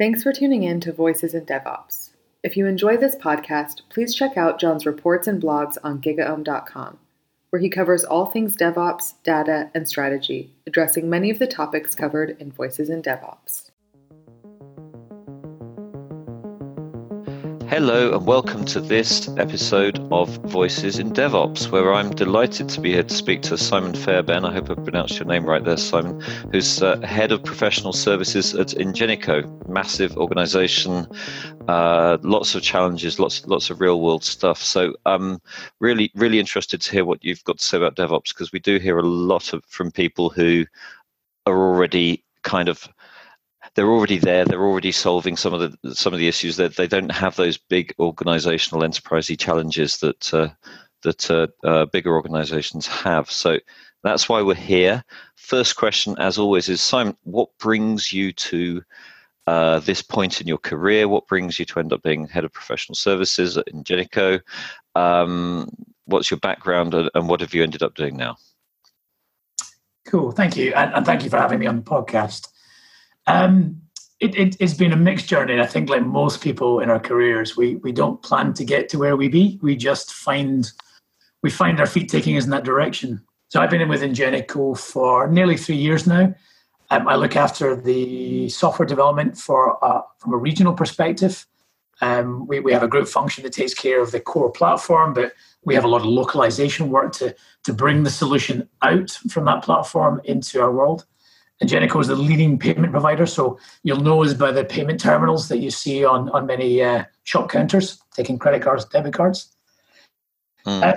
Thanks for tuning in to Voices in DevOps. If you enjoy this podcast, please check out Jon's reports and blogs on gigaom.com, where he covers all things DevOps, data, and strategy, addressing many of the topics covered in Voices in DevOps. Hello, and welcome to this episode of Voices in DevOps, where I'm delighted to be here to speak to Simon Fairbairn. I hope I pronounced your name right there, Simon, who's uh, head of professional services at Ingenico, massive organization, uh, lots of challenges, lots lots of real world stuff. So, um, really, really interested to hear what you've got to say about DevOps because we do hear a lot of from people who are already kind of they're already there. They're already solving some of the some of the issues that they don't have those big organizational enterprisey challenges that uh, that uh, uh, bigger organizations have. So that's why we're here. First question, as always, is Simon. What brings you to uh, this point in your career? What brings you to end up being head of professional services at Ingenico? Um, what's your background, and what have you ended up doing now? Cool, thank you, and, and thank you for having me on the podcast. Um, it, it, has been a mixed journey. I think, like most people in our careers, we we don't plan to get to where we be. We just find we find our feet taking us in that direction. So I've been in with Ingenico for nearly three years now. Um, I look after the software development for uh, from a regional perspective. Um, we, we have a group function that takes care of the core platform, but we have a lot of localization work to to bring the solution out from that platform into our world. Ingenico is the leading payment provider, so you'll know us by the payment terminals that you see on, on many uh, shop counters, taking credit cards, debit cards. Mm. Uh,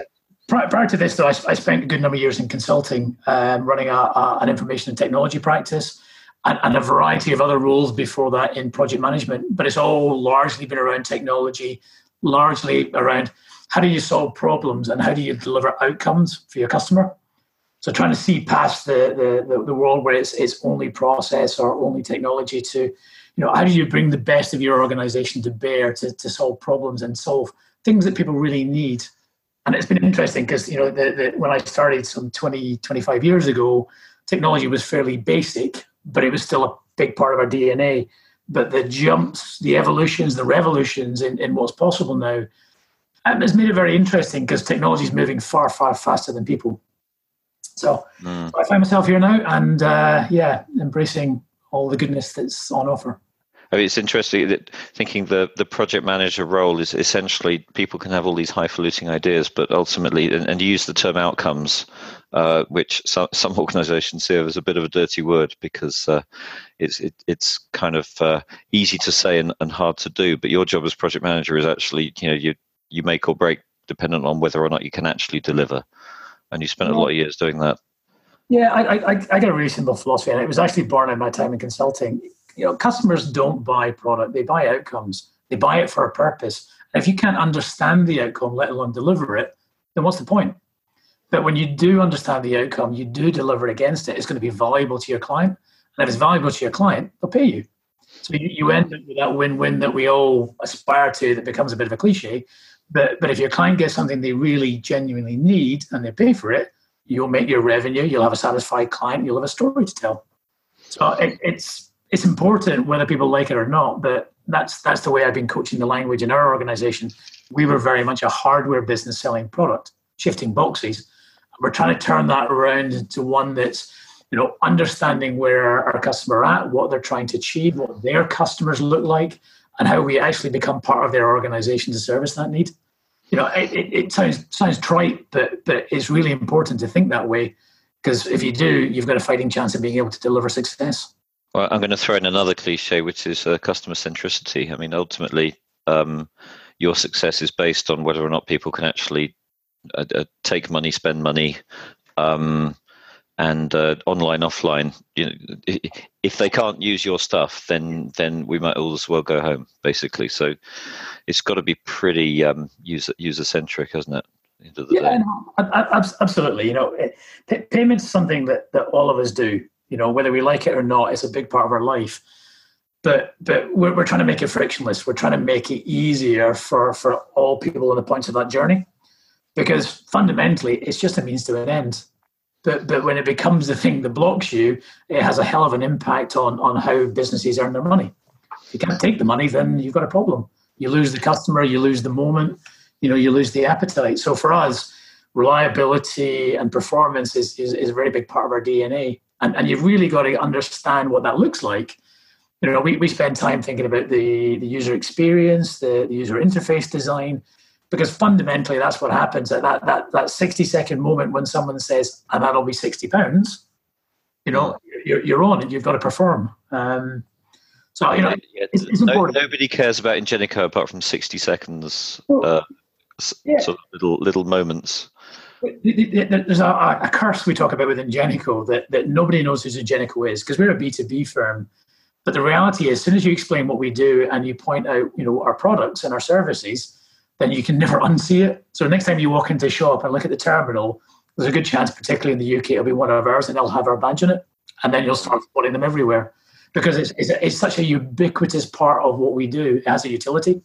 prior, prior, to this, though, I, I, spent a good number of years in consulting, um, running a, a, an information and technology practice, and, and, a variety of other roles before that in project management. But it's all largely been around technology, largely around how do you solve problems and how do you deliver outcomes for your customer. So trying to see past the, the, the world where it's, it's only process or only technology to, you know, how do you bring the best of your organization to bear to, to solve problems and solve things that people really need? And it's been interesting because, you know, the, the, when I started some 20, 25 years ago, technology was fairly basic, but it was still a big part of our DNA. But the jumps, the evolutions, the revolutions in, in what's possible now um, has made it very interesting because technology is moving far, far faster than people. So, mm. I find myself here now, and uh, yeah, embracing all the goodness that's on offer. I mean, it's interesting that thinking the, the project manager role is essentially people can have all these highfalutin ideas, but ultimately, and, and use the term outcomes, uh, which some, some organizations see as a bit of a dirty word because uh, it's it, it's kind of uh, easy to say and, and hard to do. But your job as project manager is actually, you know, you you make or break dependent on whether or not you can actually deliver and you spent a lot of years doing that. Yeah, I, I, I got a really simple philosophy, and it was actually born in my time in consulting. You know, customers don't buy product; they buy outcomes. They buy it for a purpose. And if you can't understand the outcome, let alone deliver it, then what's the point? But when you do understand the outcome, you do deliver against it. It's going to be valuable to your client, and if it's valuable to your client, they'll pay you. So you, you end up with that win-win that we all aspire to. That becomes a bit of a cliche, but but if your client gets something they really genuinely need and they pay for it, you'll make your revenue. You'll have a satisfied client. You'll have a story to tell. So it, it's it's important whether people like it or not. But that's that's the way I've been coaching the language in our organization. We were very much a hardware business selling product, shifting boxes. We're trying to turn that around into one that's you know understanding where our customer are at, what they're trying to achieve, what their customers look like, and how we actually become part of their organization to service that need. You know, it, it, it sounds sounds trite, but but it's really important to think that way because if you do, you've got a fighting chance of being able to deliver success. Well, I'm going to throw in another cliche, which is uh, customer centricity. I mean, ultimately, um, your success is based on whether or not people can actually uh, uh, take money, spend money, um, and uh, online offline you know if they can't use your stuff then then we might all as well go home basically so it's got to be pretty um, user user centric hasn't it yeah, no, absolutely. You know, payment's is something that, that all of us do. You know, whether we like it or not, it's a big part of our life. But but we're, we're trying to make it frictionless. We're trying to make it easier for for all people on the points of that journey, because fundamentally, it's just a means to an end but but when it becomes the thing that blocks you, it has a hell of an impact on on how businesses earn their money. If you can't take the money, then you've got a problem. You lose the customer, you lose the moment, you know, you lose the appetite. So for us, reliability and performance is, is, is a very big part of our DNA. And, and you've really got to understand what that looks like. You know, we, we spend time thinking about the, the user experience, the, the user interface design, because fundamentally that's what happens at that, that, that 60 second moment when someone says, and that'll be 60 pounds, you know, you're, you're on and you've got to perform. Um, so, you know, it's, it's no, nobody cares about Ingenico apart from 60 seconds, uh, yeah. sort of little, little moments. There's a, a, curse we talk about with Ingenico that, that nobody knows who Ingenico is because we're a B2B firm. But the reality is, as soon as you explain what we do and you point out, you know, our products and our services, then you can never unsee it. So next time you walk into a shop and look at the terminal, there's a good chance, particularly in the UK, it'll be one of ours and they'll have our badge on it. And then you'll start spotting them everywhere because it's, it's, it's such a ubiquitous part of what we do as a utility.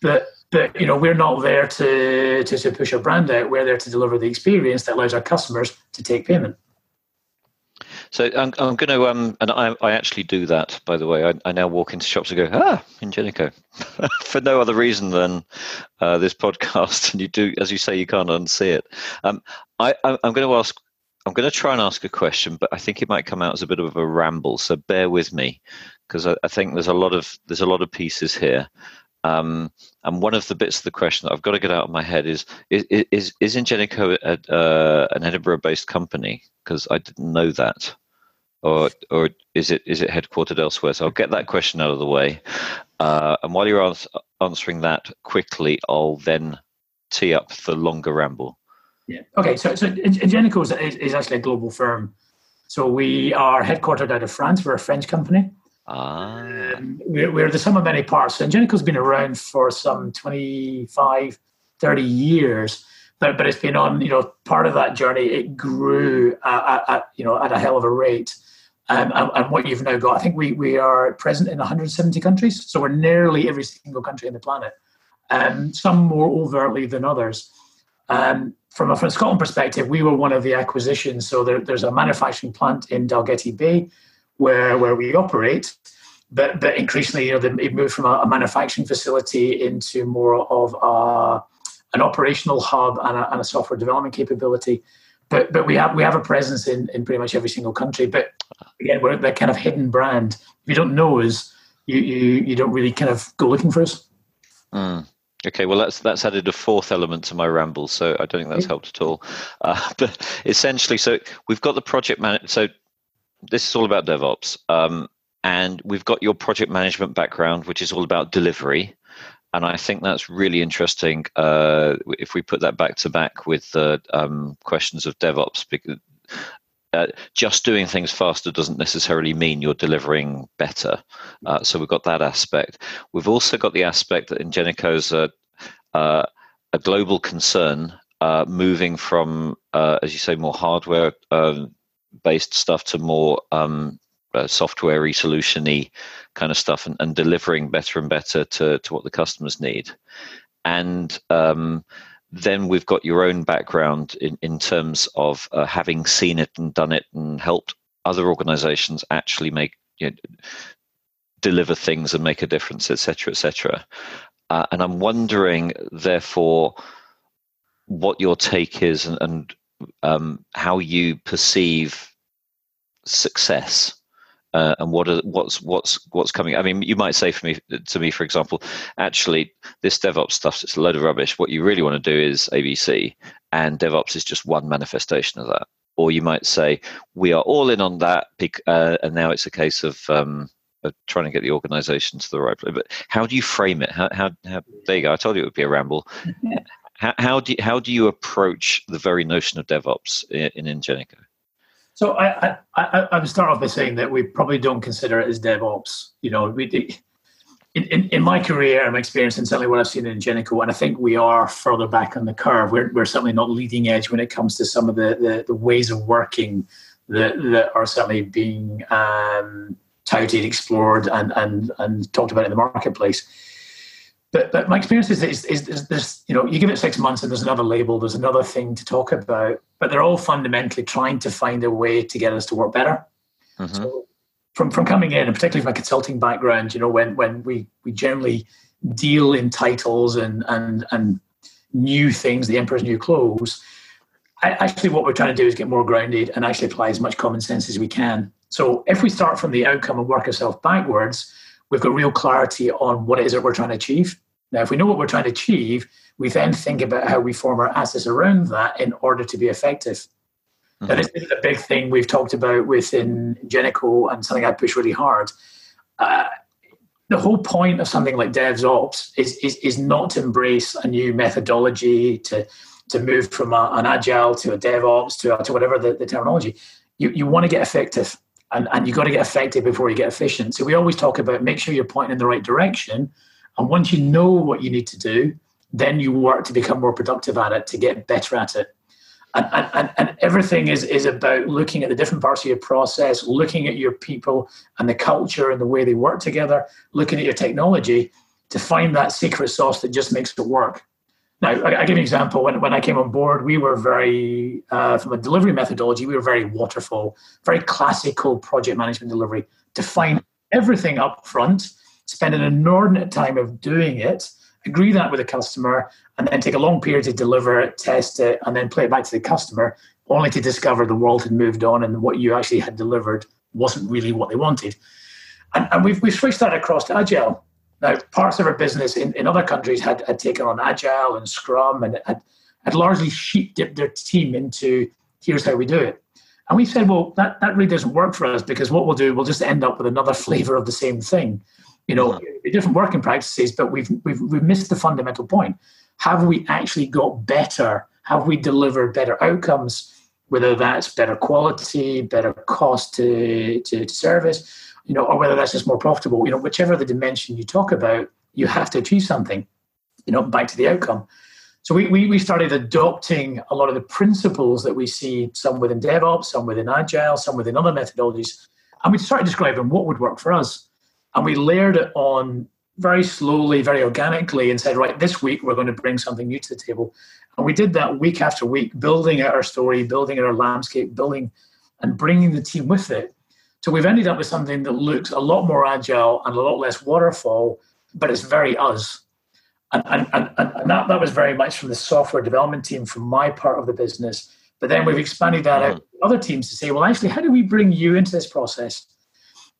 But but you know we're not there to, to, to push a brand out. We're there to deliver the experience that allows our customers to take payment. So I'm, I'm going to, um, and I, I actually do that, by the way. I, I now walk into shops and go, ah, Ingenico, for no other reason than uh, this podcast. And you do, as you say, you can't unsee it. Um, I, I'm going to ask, I'm going to try and ask a question, but I think it might come out as a bit of a ramble. So bear with me, because I, I think there's a lot of there's a lot of pieces here. Um, and one of the bits of the question that I've got to get out of my head is is is, is Ingenico a, uh, an Edinburgh-based company? Because I didn't know that, or or is it is it headquartered elsewhere? So I'll get that question out of the way. Uh, and while you're ans- answering that quickly, I'll then tee up the longer ramble. Yeah. Okay. So so Ingenico is, is actually a global firm. So we are headquartered out of France. We're a French company. Ah. Um, we're, we're, the sum of many parts. And Ingenico's been around for some 25, 30 years, but, but it's been on, you know, part of that journey, it grew at, at you know, at a hell of a rate. Um, and, and, what you've now got, I think we, we are present in 170 countries. So we're nearly every single country on the planet, um, some more overtly than others. Um, from a from Scotland perspective, we were one of the acquisitions. So there, there's a manufacturing plant in Dalgety Bay where where we operate. But but increasingly, you know, it moved from a, a manufacturing facility into more of a, an operational hub and a, and a software development capability. But but we have we have a presence in, in pretty much every single country. But again, we're that kind of hidden brand. If you don't know us, you you, you don't really kind of go looking for us. Mm. Okay, well that's that's added a fourth element to my ramble, so I don't think that's helped at all. Uh, but essentially, so we've got the project manager. So this is all about DevOps. Um, and we've got your project management background, which is all about delivery. And I think that's really interesting uh, if we put that back to back with the um, questions of DevOps. Because, uh, just doing things faster doesn't necessarily mean you're delivering better. Uh, so we've got that aspect. We've also got the aspect that Ingenico is a, uh, a global concern, uh, moving from, uh, as you say, more hardware um, based stuff to more um, uh, software solutiony kind of stuff and, and, delivering better and better to, to what the customers need. And um, then we've got your own background in, in terms of uh, having seen it and done it and helped other organizations actually make you know, deliver things and make a difference, etc., etc. Uh, and I'm wondering, therefore, what your take is and, and um, how you perceive success uh, and what are, what's what's what's coming. I mean, you might say for me to me, for example, actually, this DevOps stuff is a load of rubbish. What you really want to do is ABC, and DevOps is just one manifestation of that. Or you might say we are all in on that, uh, and now it's a case of, um, of trying to get the organisation to the right place. But how do you frame it? How, how, how there you go. I told you it would be a ramble. how, how do you, how do you approach the very notion of DevOps in, in Ingenico? So I, I, I would start off by saying that we probably don't consider it as DevOps. You know, we, in, in, in my career and my experience, and certainly what I've seen in Ingenico, and I think we are further back on the curve. We're, we're certainly not leading edge when it comes to some of the, the, the ways of working that, that are certainly being um, touted, explored, and, and, and talked about in the marketplace. But, but my experience is, is, is, is this, you know, you give it six months and there's another label, there's another thing to talk about, but they're all fundamentally trying to find a way to get us to work better. Mm-hmm. So from from coming in, and particularly from a consulting background, you know, when when we we generally deal in titles and and and new things, the emperor's new clothes. I, actually, what we're trying to do is get more grounded and actually apply as much common sense as we can. So, if we start from the outcome and work ourselves backwards, we've got real clarity on what it is that we're trying to achieve. Now, if we know what we're trying to achieve, we then think about how we form our assets around that in order to be effective. Mm-hmm. Now, this is a big thing we've talked about within Ingenico and something I push really hard. Uh, the whole point of something like DevOps is, is, is not to embrace a new methodology, to, to move from a, an agile to a DevOps to, a, to whatever the, the terminology. You, you want to get effective and, and you've got to get effective before you get efficient. So we always talk about make sure you're pointing in the right direction. And once you know what you need to do, then you work to become more productive at it, to get better at it. And, and, and everything is, is about looking at the different parts of your process, looking at your people and the culture and the way they work together, looking at your technology to find that secret sauce that just makes it work. Now, I, I give you an example. When, when I came on board, we were very, uh, from a delivery methodology, we were very waterfall, very classical project management delivery. Define everything up front, spend an inordinate time of doing it, agree that with the customer, and then take a long period to deliver it, test it, and then play it back to the customer, only to discover the world had moved on and what you actually had delivered wasn't really what they wanted. And, and we've, we've switched that across to Agile. Now, parts of our business in, in other countries had, had taken on Agile and Scrum and had, had largely sheep dipped their team into here's how we do it. And we said, well, that, that really doesn't work for us because what we'll do, we'll just end up with another flavor of the same thing. You know, different working practices, but we've, we've, we've missed the fundamental point. Have we actually got better? Have we delivered better outcomes? Whether that's better quality, better cost to, to, to service, you know, or whether that's just more profitable, you know, whichever the dimension you talk about, you have to achieve something, you know, back to the outcome. So we, we, we started adopting a lot of the principles that we see, some within DevOps, some within Agile, some within other methodologies, and we started describing what would work for us. And we layered it on very slowly, very organically, and said, right, this week we're going to bring something new to the table. And we did that week after week, building out our story, building out our landscape, building and bringing the team with it so we've ended up with something that looks a lot more agile and a lot less waterfall, but it's very us. And, and, and, and that, that was very much from the software development team from my part of the business. But then we've expanded that out to other teams to say, well, actually, how do we bring you into this process?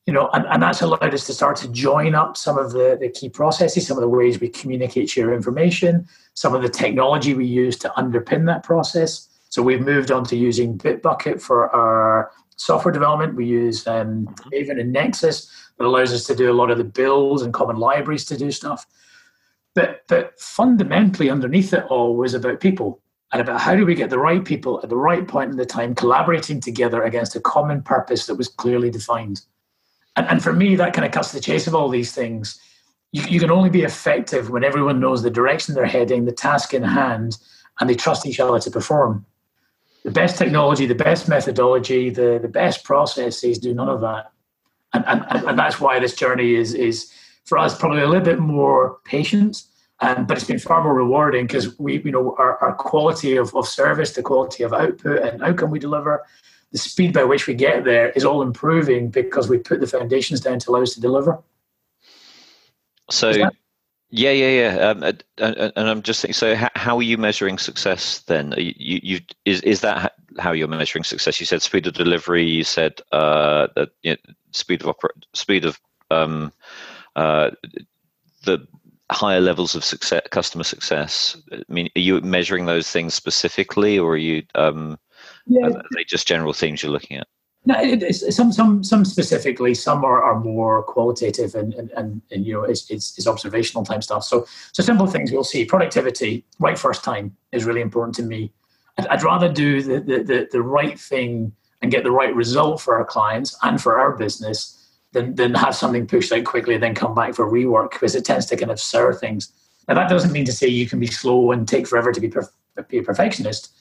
You know, and, and that's allowed us to start to join up some of the, the key processes, some of the ways we communicate, share information, some of the technology we use to underpin that process. So we've moved on to using Bitbucket for our software development. We use um, Maven and Nexus that allows us to do a lot of the builds and common libraries to do stuff. But, but fundamentally, underneath it all was about people and about how do we get the right people at the right point in the time collaborating together against a common purpose that was clearly defined. And, and for me, that kind of cuts the chase of all these things. You, you can only be effective when everyone knows the direction they're heading, the task in hand, and they trust each other to perform the best technology, the best methodology, the, the best processes do none of that. And, and, and that's why this journey is, is for us probably a little bit more patient, um, but it's been far more rewarding because we, you know, our, our quality of, of service, the quality of output and outcome we deliver, the speed by which we get there is all improving because we put the foundations down to allow us to deliver. So, yeah, yeah, yeah. Um, and, and, I'm just thinking. So, how, are you measuring success then? You, you, you, is is that how you're measuring success? You said speed of delivery. You said uh, that you know, speed of opera, speed of um, uh, the higher levels of success, customer success. I mean, are you measuring those things specifically, or are you? Um, yeah. Are they just general themes you're looking at? No, it's, some some some specifically. Some are, are more qualitative and, and, and, and you know it's, it's, it's observational type stuff. So so simple things we'll see. Productivity right first time is really important to me. I'd, I'd rather do the, the, the the right thing and get the right result for our clients and for our business than than have something pushed out quickly and then come back for rework because it tends to kind of sour things. Now that doesn't mean to say you can be slow and take forever to be, perf- be a perfectionist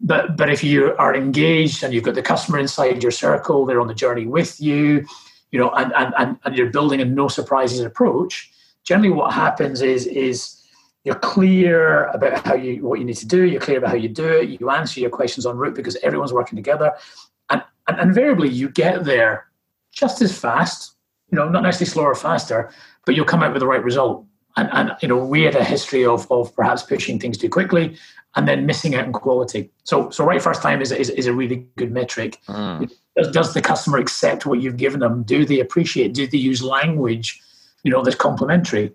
but but if you are engaged and you've got the customer inside your circle, they're on the journey with you, you know, and and, and you're building a no surprises approach, generally what happens is is you're clear about how you what you need to do, you're clear about how you do it, you answer your questions en route because everyone's working together. And, and invariably you get there just as fast, you know, not necessarily slower or faster, but you'll come out with the right result. And, and you know, we had a history of, of perhaps pushing things too quickly and then missing out on quality. So, so right first time is, is, is a really good metric. Mm. Does, does the customer accept what you've given them? Do they appreciate? Do they use language, you know, that's complementary?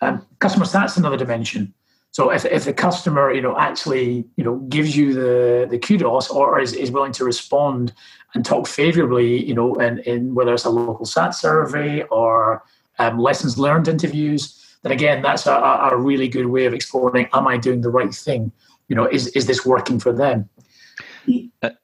Um, customer stats another dimension. So if, if the customer, you know, actually, you know, gives you the, the kudos or is, is willing to respond and talk favorably, you know, in, in whether it's a local SAT survey or um, lessons learned interviews, then again, that's a, a really good way of exploring, am I doing the right thing? You know, is, is this working for them?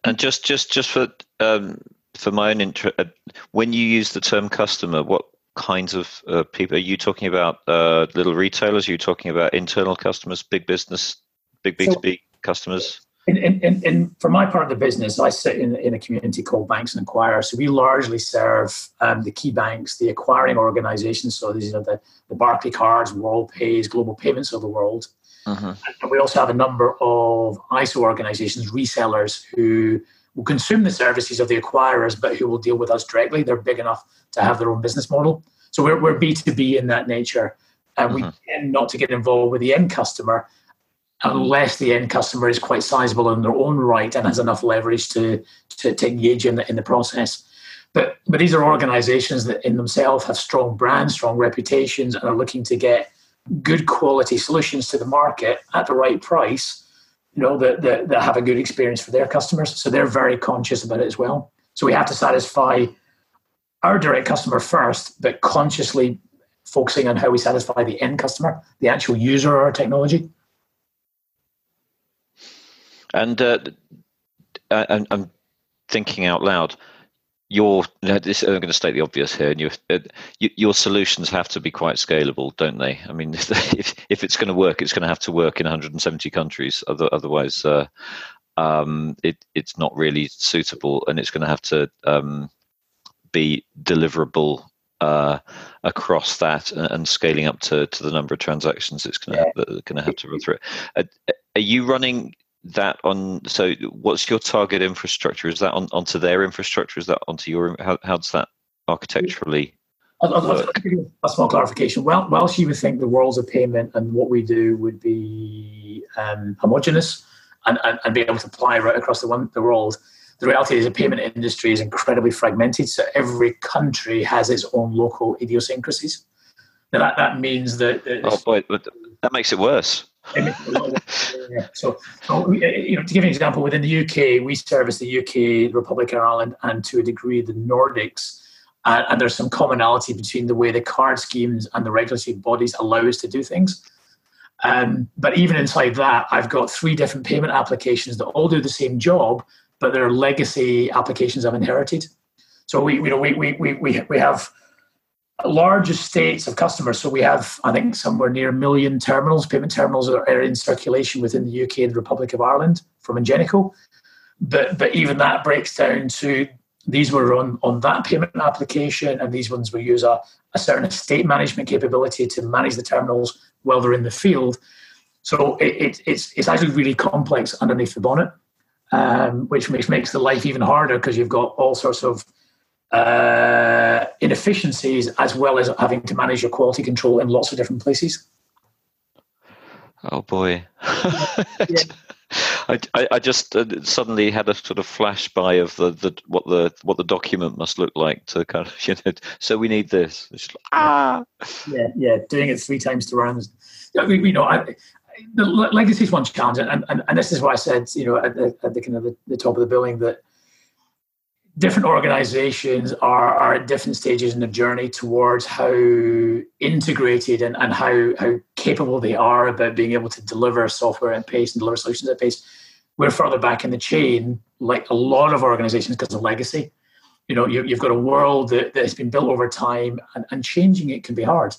And just, just, just for, um, for my own interest, uh, when you use the term customer, what kinds of uh, people are you talking about? Uh, little retailers? Are you talking about internal customers, big business, big B two B customers? In, in, in, for my part of the business, I sit in, in a community called Banks and Acquirers. So we largely serve um, the key banks, the acquiring organizations. So these are the, the Barclaycards, Worldpays, Global Payments of the world. Uh-huh. And we also have a number of ISO organizations, resellers who will consume the services of the acquirers, but who will deal with us directly. They're big enough to have their own business model. So we're, we're B2B in that nature. And uh-huh. we tend not to get involved with the end customer unless um, the end customer is quite sizable in their own right and has enough leverage to, to, to engage in the, in the process. But, but these are organizations that in themselves have strong brands, strong reputations, and are looking to get good quality solutions to the market at the right price you know, that, that, that have a good experience for their customers. So they're very conscious about it as well. So we have to satisfy our direct customer first, but consciously focusing on how we satisfy the end customer, the actual user of our technology. And uh, I, I'm thinking out loud your this, I'm going to state the obvious here. Your uh, your solutions have to be quite scalable, don't they? I mean, if if it's going to work, it's going to have to work in 170 countries. Otherwise, uh, um, it it's not really suitable, and it's going to have to um, be deliverable uh, across that and, and, scaling up to, to the number of transactions it's going to yeah. have, going to have to run through. Are, are you running that on so what's your target infrastructure? Is that on onto their infrastructure? Is that onto your how, how does that architecturally I'll, I'll, I'll a small clarification. Well whilst you would think the worlds of payment and what we do would be um, homogenous and, and, and, be able to apply right across the one the world the reality is the payment industry is incredibly fragmented. So every country has its own local idiosyncrasies. Now that, that means that oh boy that makes it worse so, so, you know, to give an example, within the UK, we service the UK, the Republic of Ireland, and to a degree the Nordics. Uh, and there's some commonality between the way the card schemes and the regulatory bodies allow us to do things. Um, but even inside that, I've got three different payment applications that all do the same job, but they're legacy applications I've inherited. So we, you know, we, we, we, we have large estates of customers. So we have, I think, somewhere near a million terminals, payment terminals are, are in circulation within the UK and the Republic of Ireland from Ingenico. But but even that breaks down to these were on, on that payment application, and these ones will use a, a certain estate management capability to manage the terminals while they're in the field. So it, it, it's it's actually really complex underneath the bonnet, um, which makes makes the life even harder because you've got all sorts of uh, inefficiencies as well as having to manage your quality control in lots of different places. Oh boy. yeah. I, I, just uh, suddenly had a sort of flash by of the, the what the what the document must look like to kind of you know so we need this like, ah yeah yeah doing it three times to run you know I, the legacy is one challenge and, and, and this is why I said you know at the, at the kind of the, the top of the building that different organizations are, are at different stages in the journey towards how integrated and, and how, how capable they are about being able to deliver software at pace and deliver solutions at pace. We're further back in the chain, like a lot of organizations, because of legacy. You know, you, have got a world that, that has been built over time, and, and changing it can be hard.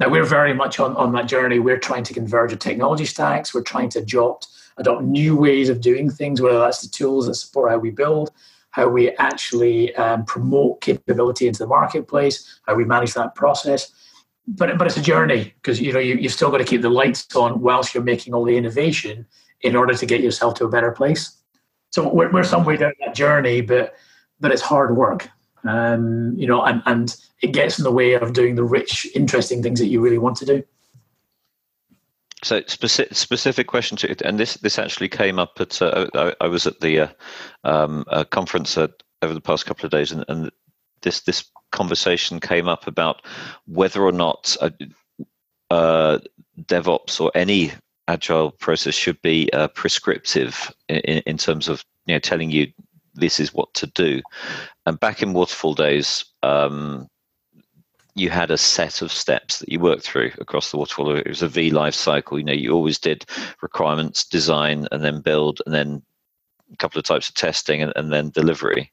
Now, we're very much on, on that journey. We're trying to converge the technology stacks. We're trying to adopt, adopt new ways of doing things, whether that's the tools that support how we build, how we actually um, promote capability into the marketplace, how we manage that process. But, but it's a journey because you know you, you've still got to keep the lights on whilst you're making all the innovation in order to get yourself to a better place. So we're, we're some way down that journey, but but it's hard work. Um, you know, and, and it gets in the way of doing the rich, interesting things that you really want to do. So specific specific question to it, and this this actually came up at uh, I, I, was at the uh, um, conference uh, over the past couple of days, and, and, this this conversation came up about whether or not uh, uh, DevOps or any agile process should be uh, prescriptive in, in terms of you know telling you this is what to do. And back in waterfall days, um, you had a set of steps that you worked through across the waterfall. It was a V life cycle. You know, you always did requirements, design, and then build, and then a couple of types of testing, and, and then delivery.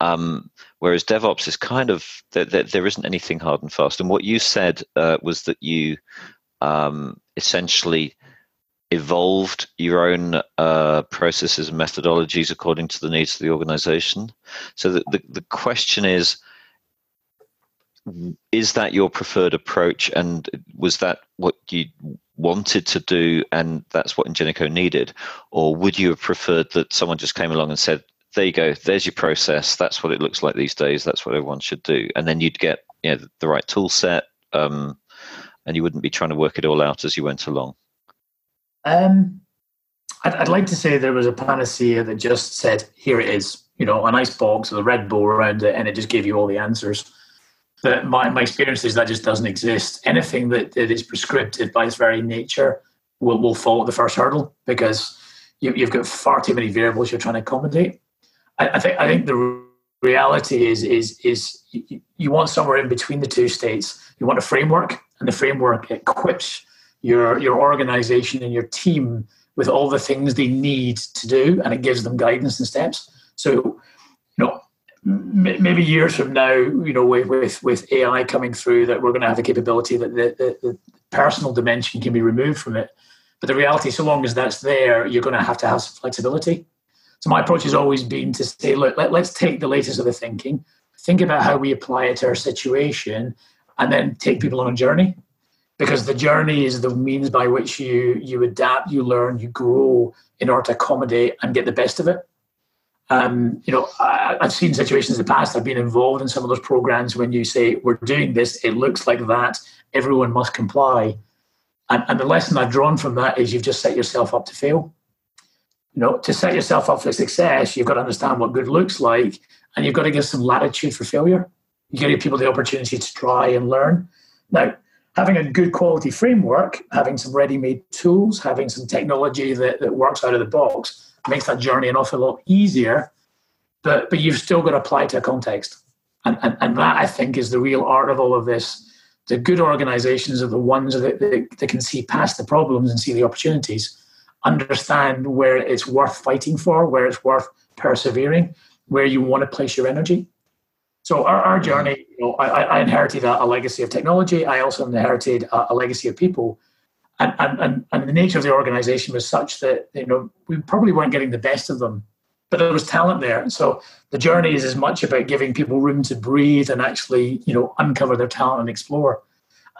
Um, whereas DevOps is kind of there, there, there isn't anything hard and fast. And what you said uh, was that you um, essentially evolved your own uh, processes and methodologies according to the needs of the organization. So the, the, the question is is that your preferred approach? And was that what you wanted to do and that's what Ingenico needed? Or would you have preferred that someone just came along and said there you go there's your process that's what it looks like these days that's what everyone should do and then you'd get you know the right tool set um, and you wouldn't be trying to work it all out as you went along? Um, I'd, I'd like to say there was a panacea that just said here it is you know a nice box with a red bow around it and it just gave you all the answers that my, my experience is that just doesn't exist. Anything that, that is prescriptive by its very nature will, will fall at the first hurdle because you, have got far too many variables you're trying to accommodate. I, I think I think the reality is is is you, you, want somewhere in between the two states. You want a framework, and the framework equips your your organization and your team with all the things they need to do, and it gives them guidance and steps. So, maybe years from now, you know, with, with, with AI coming through, that we're going to have the capability that the, the, the, personal dimension can be removed from it. But the reality, so long as that's there, you're going to have to have some flexibility. So my approach has always been to say, look, let, let's take the latest of the thinking, think about how we apply it to our situation, and then take people on a journey. Because the journey is the means by which you you adapt, you learn, you grow in order to accommodate and get the best of it. Um, you know, I, have seen situations in the past. I've been involved in some of those programs when you say we're doing this, it looks like that. Everyone must comply, and, and the lesson I've drawn from that is you've just set yourself up to fail. You know, to set yourself up for success, you've got to understand what good looks like, and you've got to give some latitude for failure. You got to give people the opportunity to try and learn. Now, having a good quality framework, having some ready-made tools, having some technology that, that works out of the box makes that journey an awful lot easier. But but you've still got to apply to a context, and and, and that I think is the real art of all of this. The good organisations are the ones that, that, that can see past the problems and see the opportunities, understand where it's worth fighting for, where it's worth persevering, where you want to place your energy. So our, our journey, you know, I, I inherited a, a, legacy of technology. I also inherited a, a legacy of people. And, and, and the nature of the organization was such that you know we probably weren't getting the best of them but there was talent there. So the journey is as much about giving people room to breathe and actually you know uncover their talent and explore.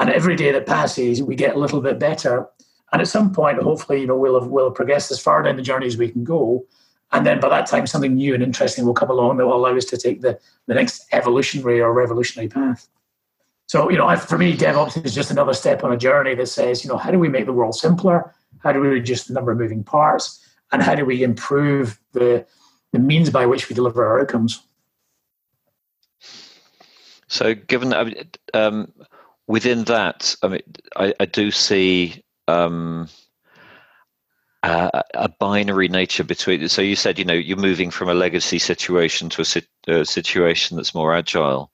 And every day that passes we get a little bit better. And at some point hopefully you know we'll have, we'll progress as far down the journey as we can go and then by that time something new and interesting will come along that will allow us to take the, the next evolutionary or revolutionary path so, you know, for me, DevOps is just another step on a journey that says, you know, how do we make the world simpler? How do we reduce the number of moving parts? And how do we improve the, the means by which we deliver our outcomes? So, given that, um, within that, I mean, I, I do see um, a, a, binary nature between. So, you said, you know, you're moving from a legacy situation to a, a situation that's more agile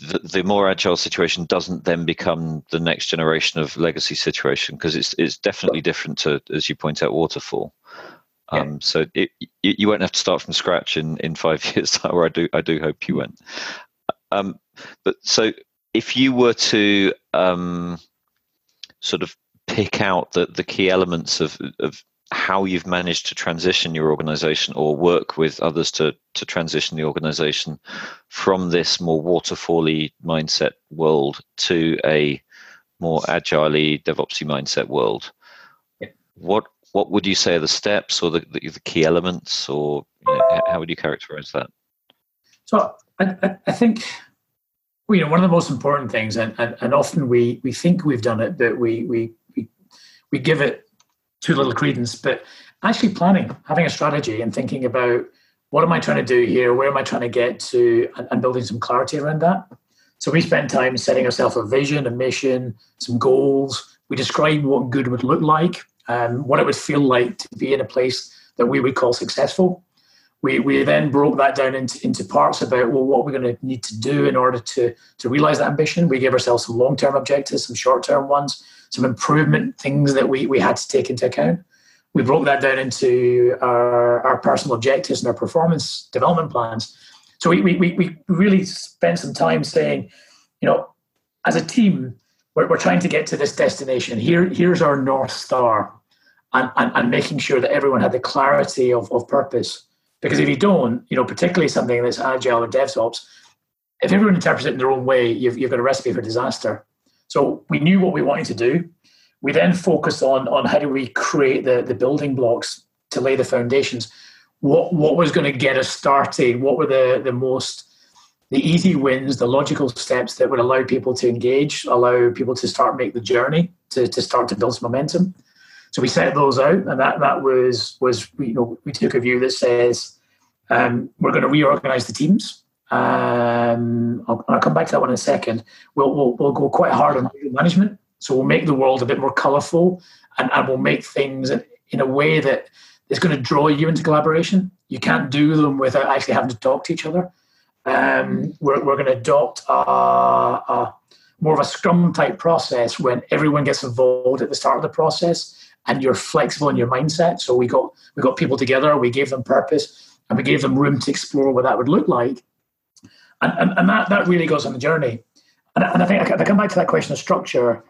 the, the, more agile situation doesn't then become the next generation of legacy situation because it's it's definitely different to as you point out waterfall. Yeah. Um, so it, you won't have to start from scratch in, in five years time, or I do I do hope you won't. Um, but so if you were to um, sort of pick out the, the key elements of, of how you've managed to transition your organization or work with others to to transition the organization from this more waterfally mindset world to a more agilely DevOpsy mindset world. Yeah. What what would you say are the steps or the, the, the key elements, or you know, how would you characterize that? So I, I think you know one of the most important things, and, and, and often we we think we've done it, but we we we, give it too little credence. But actually planning, having a strategy, and thinking about what am I trying to do here, where am I trying to get to, and, and building some clarity around that. So we spend time setting ourselves a vision, a mission, some goals. We describe what good would look like, um, what it would feel like to be in a place that we would call successful. We, we then broke that down into, into parts about well what we're going to need to do in order to, to realize that ambition. We gave ourselves some long term objectives, some short term ones, some improvement things that we, we had to take into account. We broke that down into our, our personal objectives and our performance development plans. So we, we, we really spent some time saying, you know, as a team, we're, we're trying to get to this destination. Here, here's our North Star, and, and, and making sure that everyone had the clarity of, of purpose. Because if you don't, you know, particularly something that's agile or DevOps, if everyone interprets it in their own way, you've, you've got a recipe for disaster. So we knew what we wanted to do. We then focused on, on how do we create the, the building blocks to lay the foundations. What, what was going to get us started? What were the, the most the easy wins, the logical steps that would allow people to engage, allow people to start make the journey to, to start to build some momentum. So we set those out, and that that was was you know we took a view that says um, we're going to reorganize the teams. Um, I'll, I'll, come back to that one in a second. We'll, we'll we'll go quite hard on management, so we'll make the world a bit more colourful, and, and we'll make things in a way that is going to draw you into collaboration. You can't do them without actually having to talk to each other. Um, we're we're going to adopt a, a, more of a scrum type process when everyone gets involved at the start of the process and you're flexible in your mindset. So we got we got people together, we gave them purpose, and we gave them room to explore what that would look like. And, and, and that, that really goes on the journey. And, and I think I come back to that question of structure.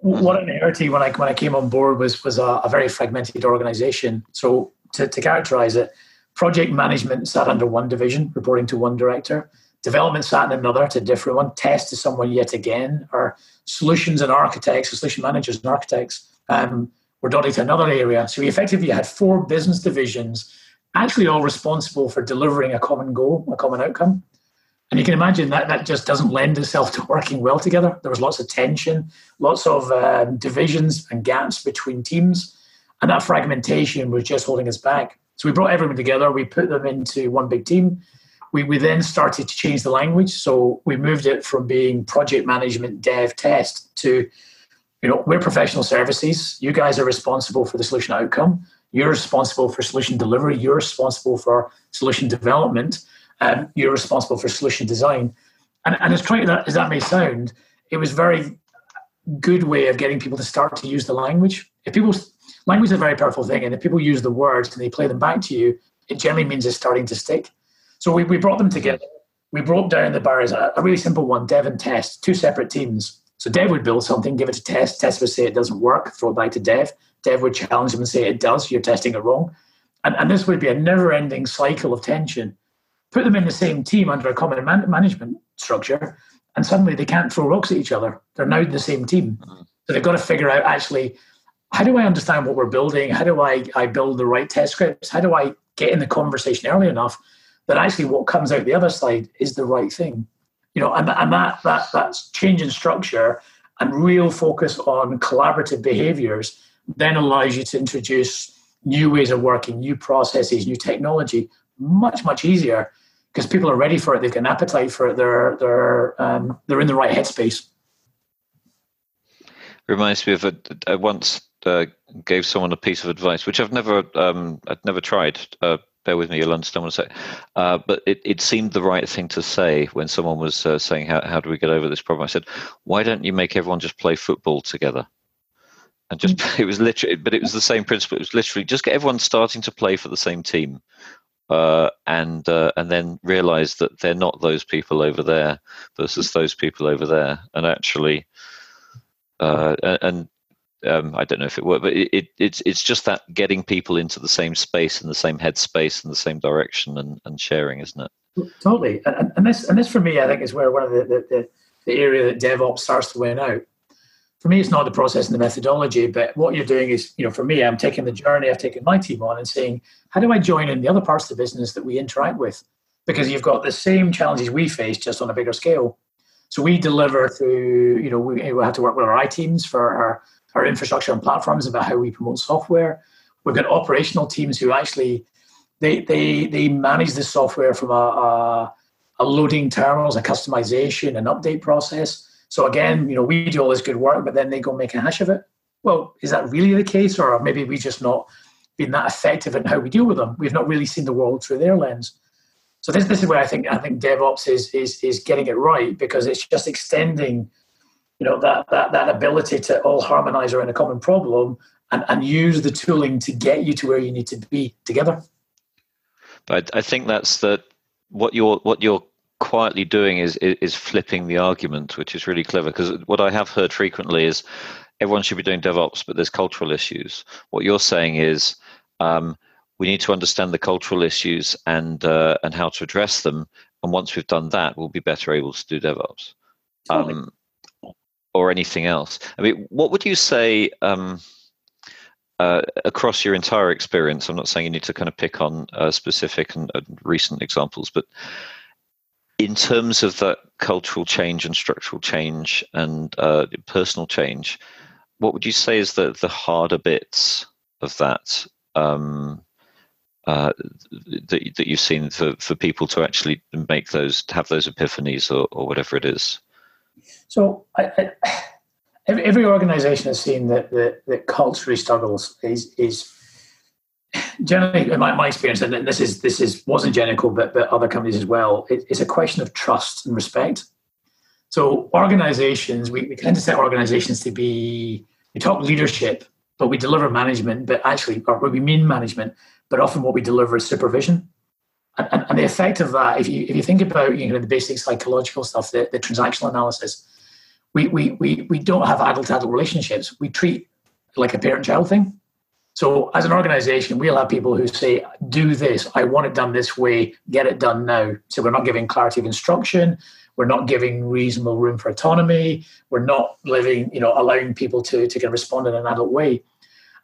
What I inherited when I when I came on board was was a, a very fragmented organization. So to, to characterize it, Project management sat under one division, reporting to one director. Development sat in another to a different one. Test to someone yet again. Our solutions and architects, solution managers and architects, um, were dotted to another area. So we effectively had four business divisions, actually all responsible for delivering a common goal, a common outcome. And you can imagine that that just doesn't lend itself to working well together. There was lots of tension, lots of um, divisions and gaps between teams, and that fragmentation was just holding us back. So we brought everyone together, we put them into one big team. We, we then started to change the language. So we moved it from being project management, dev, test to, you know, we're professional services. You guys are responsible for the solution outcome. You're responsible for solution delivery. You're responsible for solution development. Um, you're responsible for solution design. And, and as that as that may sound, it was very good way of getting people to start to use the language. If people language is a very powerful thing, and if people use the words and they play them back to you, it generally means it's starting to stick. So we, we brought them together. We broke down the barriers. A, a really simple one: Dev and Test, two separate teams. So Dev would build something, give it to Test. Test would say it doesn't work, throw it back to Dev. Dev would challenge them and say it does. You're testing it wrong, and, and this would be a never-ending cycle of tension. Put them in the same team under a common man- management structure, and suddenly they can't throw rocks at each other. They're now the same team. Mm-hmm. So they've got to figure out actually how do I understand what we're building? How do I, I build the right test scripts? How do I get in the conversation early enough that actually what comes out the other side is the right thing? You know, and, and that that that's change in structure and real focus on collaborative behaviors then allows you to introduce new ways of working, new processes, new technology much, much easier because people are ready for it. They've got an appetite for it. They're they're um, they're in the right headspace. Reminds me of a, a once uh, gave someone a piece of advice, which I've never um, I'd never tried. Uh, bear with me, you'll understand what I say. Uh, but it, it seemed the right thing to say when someone was uh, saying, how, how do we get over this problem? I said, why don't you make everyone just play football together? And just, it was literally, but it was the same principle. It was literally just get everyone starting to play for the same team. Uh, and uh, and then realize that they're not those people over there versus those people over there, and actually, uh, and um, I don't know if it worked, but it, it, it's it's just that getting people into the same space and the same headspace and the same direction and, and sharing, isn't it? Totally, and, and this and this for me, I think, is where one of the, the, the, the area that DevOps starts to win out. For me, it's not the process and the methodology, but what you're doing is, you know, for me, I'm taking the journey I've taken my team on and saying, how do I join in the other parts of the business that we interact with? because you've got the same challenges we face just on a bigger scale. So we deliver through, you know, we, we have to work with our I teams for our, our infrastructure and platforms about how we promote software. We've got operational teams who actually they they they manage the software from a, a, a loading terminals, a customization, an update process. So again, you know, we do all this good work, but then they go make a hash of it. Well, is that really the case, or maybe we just not been that effective in how we deal with them? We've not really seen the world through their lens. So this, this is where I think I think DevOps is is is getting it right because it's just extending, you know, that that that ability to all harmonize around a common problem and, and use the tooling to get you to where you need to be together. But I think that's the what you're what you're quietly doing is is flipping the argument, which is really clever. Because what I have heard frequently is everyone should be doing DevOps, but there's cultural issues. What you're saying is um, we need to understand the cultural issues and uh, and how to address them. And once we've done that, we'll be better able to do DevOps. Um, or anything else. I mean, what would you say? Um, uh, across your entire experience, I'm not saying you need to kind of pick on uh, specific and, and, recent examples, but in terms of that cultural change and structural change and uh, personal change, what would you say is the the harder bits of that um, uh, that that you've seen for, for people to actually make those have those epiphanies or, or whatever it is? So I, I every, organization has seen that, that, that culturally struggles is, is generally, in my, my experience, and this is this is was Ingenico, but but other companies as well. It, it's a question of trust and respect. So organizations, we, we tend to set organizations to be we talk leadership, but we deliver management. But actually, or we mean management, but often what we deliver is supervision. And, and, and the effect of that, if you if you think about you know the basic psychological stuff, the, the transactional analysis, we, we, we, we don't have adult to adult relationships. We treat like a parent child thing. So, as an organization, we'll have people who say, Do this, I want it done this way, get it done now. So, we're not giving clarity of instruction. We're not giving reasonable room for autonomy. We're not living, you know, allowing people to, to respond in an adult way.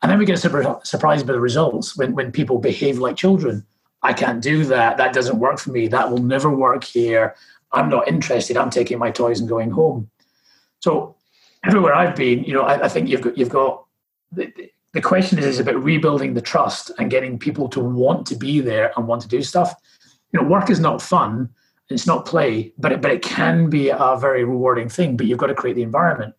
And then we get surprised by the results when, when people behave like children. I can't do that. That doesn't work for me. That will never work here. I'm not interested. I'm taking my toys and going home. So everywhere I've been, you know, I, I think you've got you've got the, question is, is about rebuilding the trust and getting people to want to be there and want to do stuff. You know, work is not fun, it's not play, but it, but it can be a very rewarding thing. But you've got to create the environment.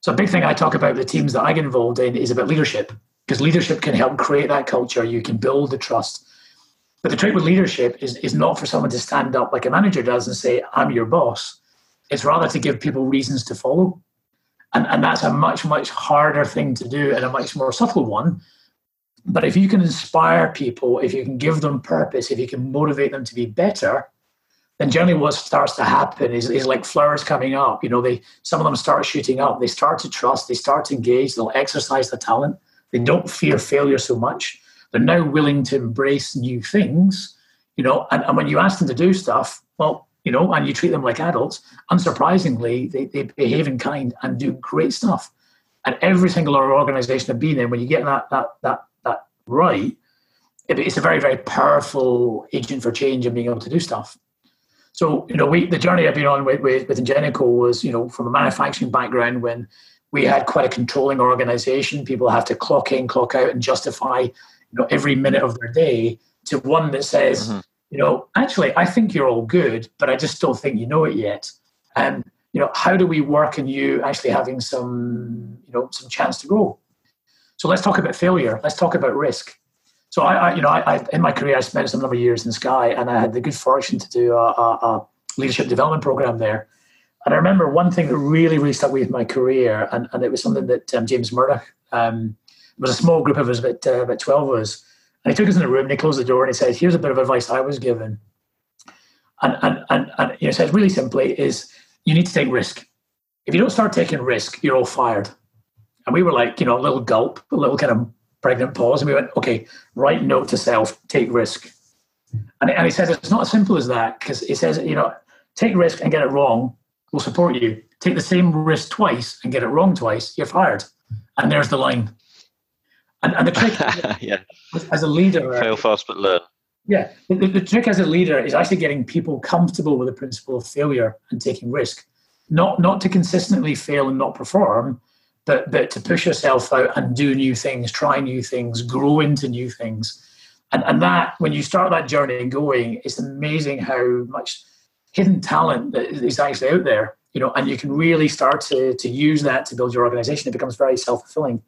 So a big thing I talk about with the teams that I get involved in is about leadership because leadership can help create that culture. You can build the trust. But the trick with leadership is, is not for someone to stand up like a manager does and say, I'm your boss. It's rather to give people reasons to follow. And, and that's a much, much harder thing to do and a much more subtle one. But if you can inspire people, if you can give them purpose, if you can motivate them to be better, then generally what starts to happen is, is like flowers coming up. You know, they some of them start shooting up. They start to trust. They start to engage. They'll exercise their talent. They don't fear failure so much. They're now willing to embrace new things. You know, and, and when you ask them to do stuff, well, you know, and you treat them like adults, unsurprisingly, they, they behave in kind and do great stuff. And every single organization I've been in, when you get that that that that right, it, it's a very very powerful agent for change and being able to do stuff. So you know, we the journey I've been on with with, with Ingenico was you know from a manufacturing background when we had quite a controlling organization. People have to clock in, clock out, and justify you know every minute of their day to one that says. Mm-hmm you know, actually, I think you're all good, but I just don't think you know it yet. And you know, how do we work in you actually having some, you know, some chance to grow? So let's talk about failure. Let's talk about risk. So I, I you know, I, I, in my career, I spent some number of years in Sky, and I had the good fortune to do a, a, a leadership development program there. And I remember one thing that really, really stuck with my career, and, and it was something that um, James Murdoch, um, was a small group of us, about, uh, about 12 of us, and he took us in a room and he closed the door and he said, Here's a bit of advice I was given. And, and, and, and know, says really simply is you need to take risk. If you don't start taking risk, you're all fired. And we were like, you know, a little gulp, a little kind of pregnant pause. And we went, okay, write note to self, take risk. And, and he says it's not as simple as that because he says, you know, take risk and get it wrong, we'll support you. Take the same risk twice and get it wrong twice, you're fired. And there's the line. And, and the trick, yeah. as a leader, uh, fail fast but learn. Yeah, the, the, trick as a leader is actually getting people comfortable with the principle of failure and taking risk. Not not to consistently fail and not perform, but but to push yourself out and do new things, try new things, grow into new things. And and that when you start that journey going, it's amazing how much hidden talent that is actually out there. You know, and you can really start to to use that to build your organization. It becomes very self fulfilling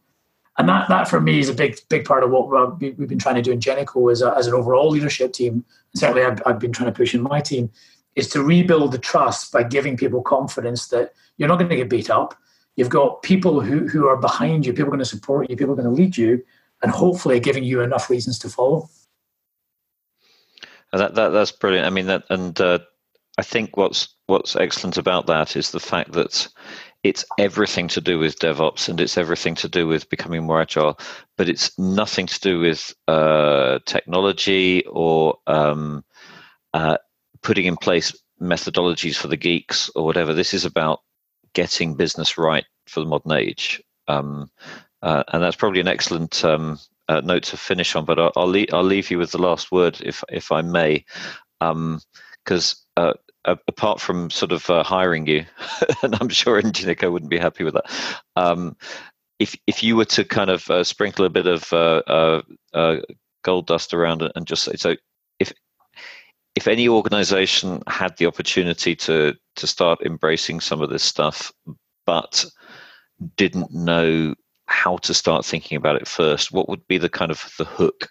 and that that for me is a big big part of what we've been trying to do in Ingenico as, a, as an overall leadership team. Certainly, I've, I've been trying to push in my team is to rebuild the trust by giving people confidence that you're not going to get beat up. You've got people who, who are behind you, people are going to support you, people are going to lead you, and hopefully giving you enough reasons to follow. That, that that's brilliant. I mean that, and uh, I think what's what's excellent about that is the fact that it's everything to do with DevOps and it's everything to do with becoming more agile, but it's nothing to do with uh, technology or um, uh, putting in place methodologies for the geeks or whatever. This is about getting business right for the modern age. Um, uh, and that's probably an excellent um, uh, note to finish on. But I'll I'll, leave, I'll leave you with the last word, if if I may, because apart from sort of uh, hiring you, and I'm sure Ingenico wouldn't be happy with that. Um, if if you were to kind of uh, sprinkle a bit of uh, uh, uh gold dust around it and just say so, if if any organization had the opportunity to to start embracing some of this stuff, but didn't know how to start thinking about it first, what would be the kind of the hook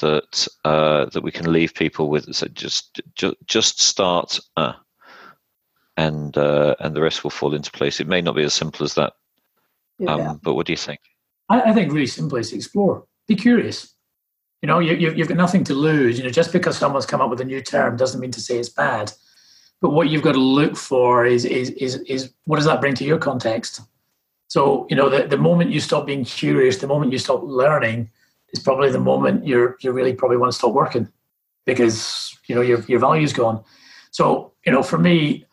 that uh, that we can leave people with. So just just just start, uh, and uh, and the rest will fall into place. It may not be as simple as that, um, yeah. but what do you think? I, I, think really simple is explore. Be curious. You know, you, you, you've got nothing to lose. You know, just because someone's come up with a new term doesn't mean to say it's bad. But what you've got to look for is is is, is what does that bring to your context? So, you know, the, the moment you stop being curious, the moment you stop learning, is probably the moment you're you really probably want to stop working because you know your your value's gone. So you know, for me,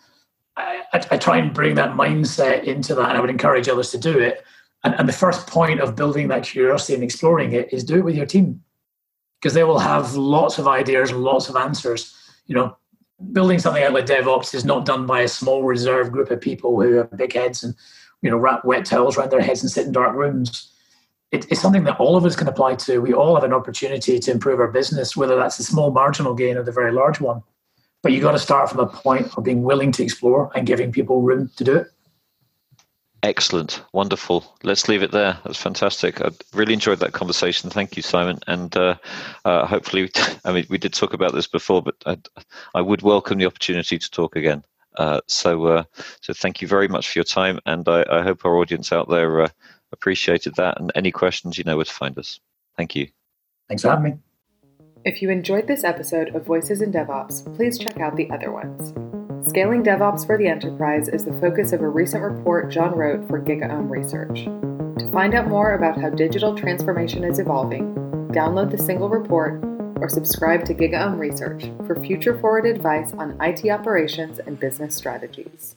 I, I, try and bring that mindset into that, and I would encourage others to do it. And, and the first point of building that curiosity and exploring it is do it with your team because they will have lots of ideas, and lots of answers. You know, building something out like DevOps is not done by a small reserved group of people who have big heads and you know wrap wet towels around their heads and sit in dark rooms it, it's something that all of us can apply to. We all have an opportunity to improve our business, whether that's a small marginal gain or the very large one. But you got to start from a point of being willing to explore and giving people room to do it. Excellent, wonderful. Let's leave it there. That's fantastic. I really enjoyed that conversation. Thank you, Simon. And uh, uh, hopefully, I mean, we did talk about this before, but I, I would welcome the opportunity to talk again. Uh, so, uh, so thank you very much for your time, and I, I hope our audience out there uh, appreciated that. And any questions, you know where to find us. Thank you. Thanks for having me. If you enjoyed this episode of Voices in DevOps, please check out the other ones. Scaling DevOps for the Enterprise is the focus of a recent report Jon wrote for GigaOM Research. To find out more about how digital transformation is evolving, download the single report or subscribe to GigaOM Research for future forward advice on IT operations and business strategies.